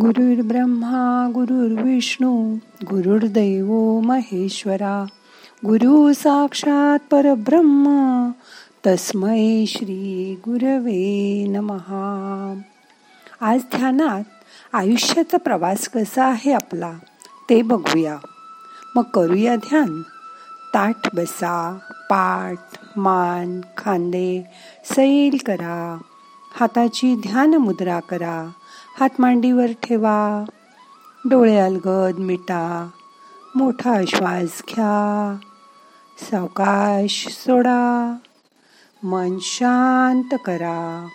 ब्रह्मा गुरुर्विष्णू गुरुर्दैव महेश्वरा गुरु साक्षात परब्रह्म तस्मै श्री गुरवे नमहा आज ध्यानात आयुष्याचा प्रवास कसा आहे आपला ते बघूया. मग करूया ध्यान. ताठ बसा पाठ मान खांदे सैल करा. हाताची ध्यान मुद्रा करा. हात मांडीवर ठेवा. डोळे अलगद मिटा. मोठा श्वास घ्या. सावकाश सोडा. मन शांत करा.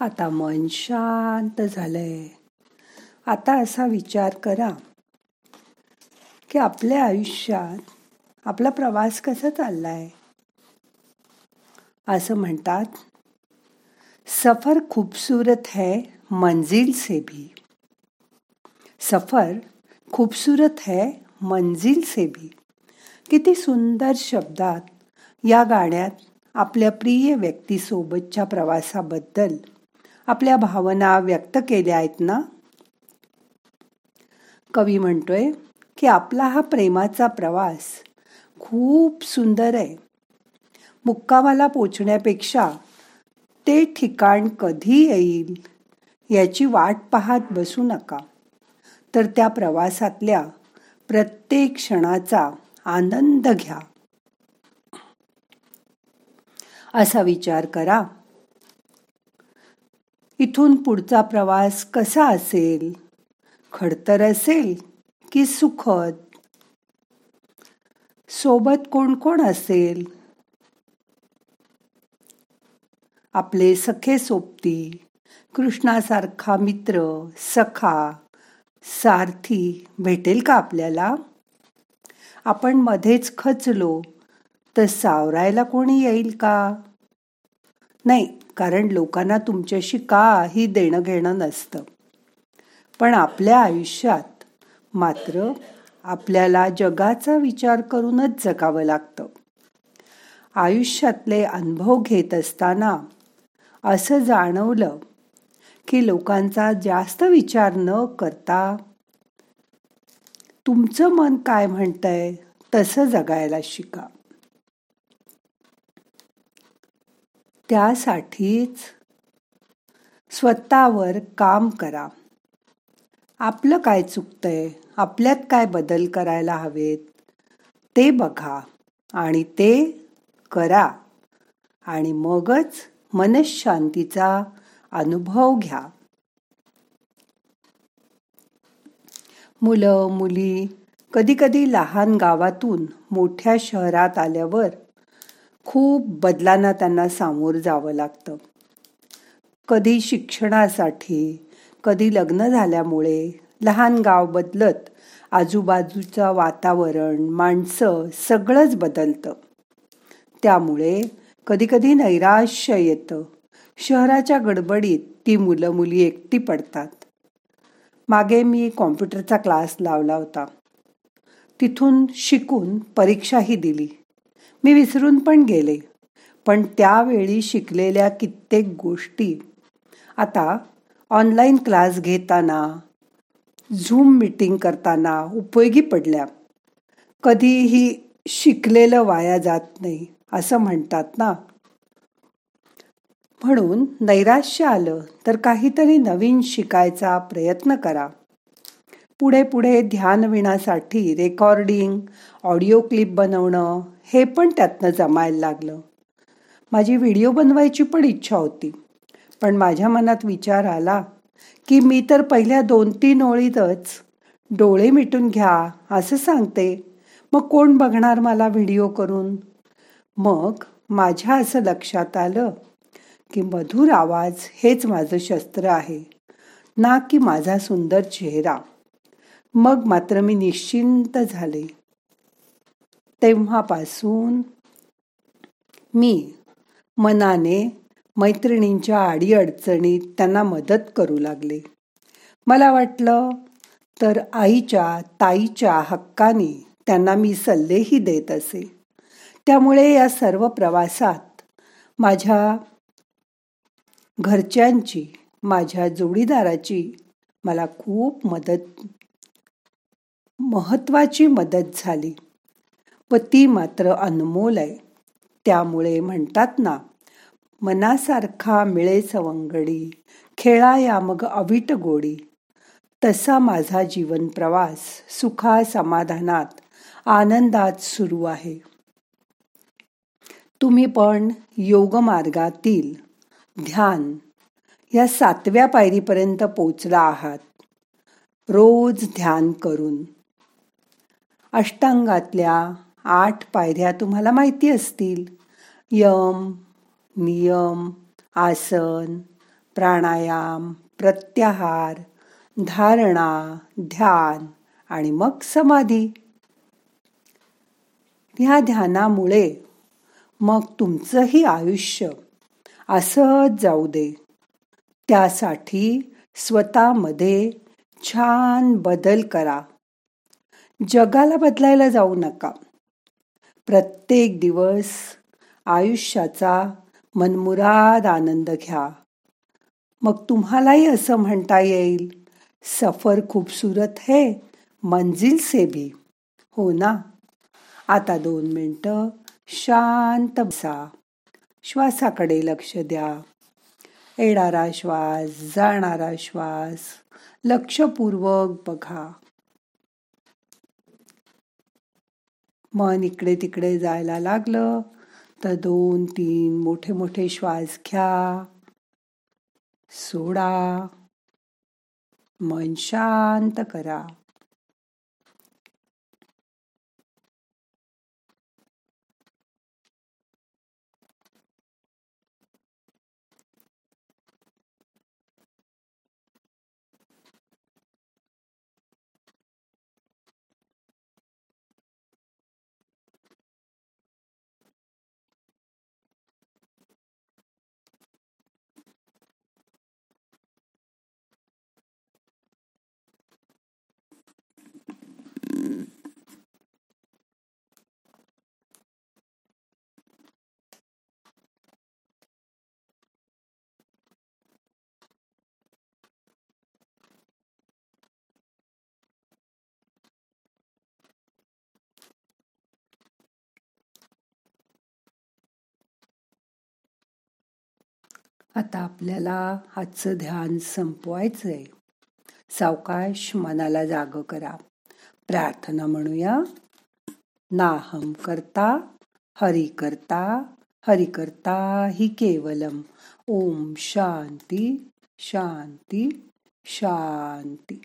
आता मन शांत झालंय. आता असा विचार करा की आपल्या आयुष्यात आपला प्रवास कसा चाललाय? असं म्हणतात सफर खूबसूरत है मंजिल से भी. सफर खूबसूरत है मंजिल से भी. किती सुंदर शब्दात या गाण्यात आपल्या प्रिय व्यक्तीसोबतच्या प्रवासाबद्दल आपल्या भावना व्यक्त केल्या आहेत ना? कवी म्हणतोय की आपला हा प्रेमाचा प्रवास खूप सुंदर आहे. मुक्कामाला पोचण्यापेक्षा ते ठिकाण कधी येईल याची वाट पाहत बसू नका. तर त्या प्रवासातल्या प्रत्येक क्षणाचा आनंद घ्या. असा विचार करा. इथून पुढचा प्रवास कसा असेल? खडतर असेल की सुखद? सोबत कोण कोण असेल? आपले सखे सोबती कृष्णासारखा मित्र सखा सारथी भेटेल का आपल्याला? आपण मध्येच खचलो तर सावरायला कोणी येईल का? नाही कारण लोकांना तुमच्याशी काही देणं घेणं नसतं. पण आपल्या आयुष्यात मात्र आपल्याला जगाचा विचार करूनच जगावं लागतं. आयुष्यातले अनुभव घेत असताना असं जाणवलं की लोकांचा जास्त विचार न करता तुमचं मन काय म्हणतंय तसं जगायला शिका. त्यासाठीच स्वतःवर काम करा. आपलं काय चुकतंय? आपल्यात काय बदल करायला हवेत? ते बघा आणि ते करा. आणि मगच मनशांतीचा अनुभव घ्या. मुलं मुली कधीकधी लहान गावातून मोठ्या शहरात आल्यावर खूप बदलांना त्यांना सामोर जावं लागतं. कधी शिक्षणासाठी कधी लग्न झाल्यामुळे लहान गाव बदलत आजूबाजूचं वातावरण माणसं सगळंच बदलतं. त्यामुळे कधीकधी नैराश्य येतं. शहराच्या गडबडीत ती मुलं मुली एकटी पडतात. मागे मी कॉम्प्युटरचा क्लास लावला होता. तिथून शिकून परीक्षाही दिली. मी विसरून पण गेले. पण त्यावेळी शिकलेल्या कित्येक गोष्टी. आता ऑनलाईन क्लास घेताना झूम मीटिंग करताना उपयोगी पडल्या. कधीही शिकलेलं वाया जात नाही असं म्हणतात ना. म्हणून नैराश्य आलं तर काहीतरी नवीन शिकायचा प्रयत्न करा. पुढे पुढे ध्यानविणासाठी रेकॉर्डिंग ऑडिओ क्लिप बनवणं हे पण त्यातनं जमायला लागलं. माझी व्हिडिओ बनवायची पण इच्छा होती. पण माझ्या मनात विचार आला की मी तर पहिल्या दोन तीन ओळीतच डोळे मिटून घ्या असं सांगते. मग कोण बघणार मला व्हिडिओ करून? मग माझ्या असं लक्षात आलं की मधुर आवाज हेच माझं शस्त्र आहे ना की माझा सुंदर चेहरा. मग मात्र मी निश्चिंत झाले. तेव्हापासून मी मनाने मैत्रिणींच्या अडीअडचणीत त्यांना मदत करू लागले. मला वाटलं तर आईच्या ताईच्या हक्काने त्यांना मी सल्लेही देत असे. त्यामुळे या सर्व प्रवासात माझ्या घरच्यांची माझ्या जोडीदाराची मला खूप मदत महत्वाची मदत झाली. व ती मात्र अनमोल आहे. त्यामुळे म्हणतात ना मनासारखा मिळे सवंगडी खेळाया मग अविट गोडी. तसा माझा जीवन प्रवास सुखा समाधानात आनंदात सुरू आहे. तुम्ही पण योग मार्गातील ध्यान या सातव्या पायरीपर्यंत पोचला आहात. रोज ध्यान करून. अष्टांगातल्या आठ पायऱ्या तुम्हाला माहिती असतील. यम नियम आसन प्राणायाम प्रत्याहार धारणा ध्यान आणि मग समाधी. ह्या ध्यानामुळे मग तुमचंही आयुष्य असंच जाऊ दे. त्यासाठी स्वतःमध्ये छान बदल करा. जगाला बदलायला जाऊ नका. प्रत्येक दिवस आयुष्याचा मनमुराद आनंद घ्या. मग तुम्हालाही असं म्हणता येईल सफर खूबसूरत है मंजिल से भी. हो ना? आता दोन मिनटं शांत बसा. श्वासाकडे लक्ष द्या. येणारा श्वास जाणारा श्वास लक्षपूर्वक बघा. मन इकडे तिकडे जायला लागलं. तर दोन तीन मोठे मोठे श्वास घ्या. सोडा. मन शांत करा. आता आपल्याला आजचं ध्यान संपवायचं आहे सावकाश मनाला जाग करा. प्रार्थना म्हणूया. नाहम करता हरि करता हरि करता हि केवलम. ओम शांती शांती शांती.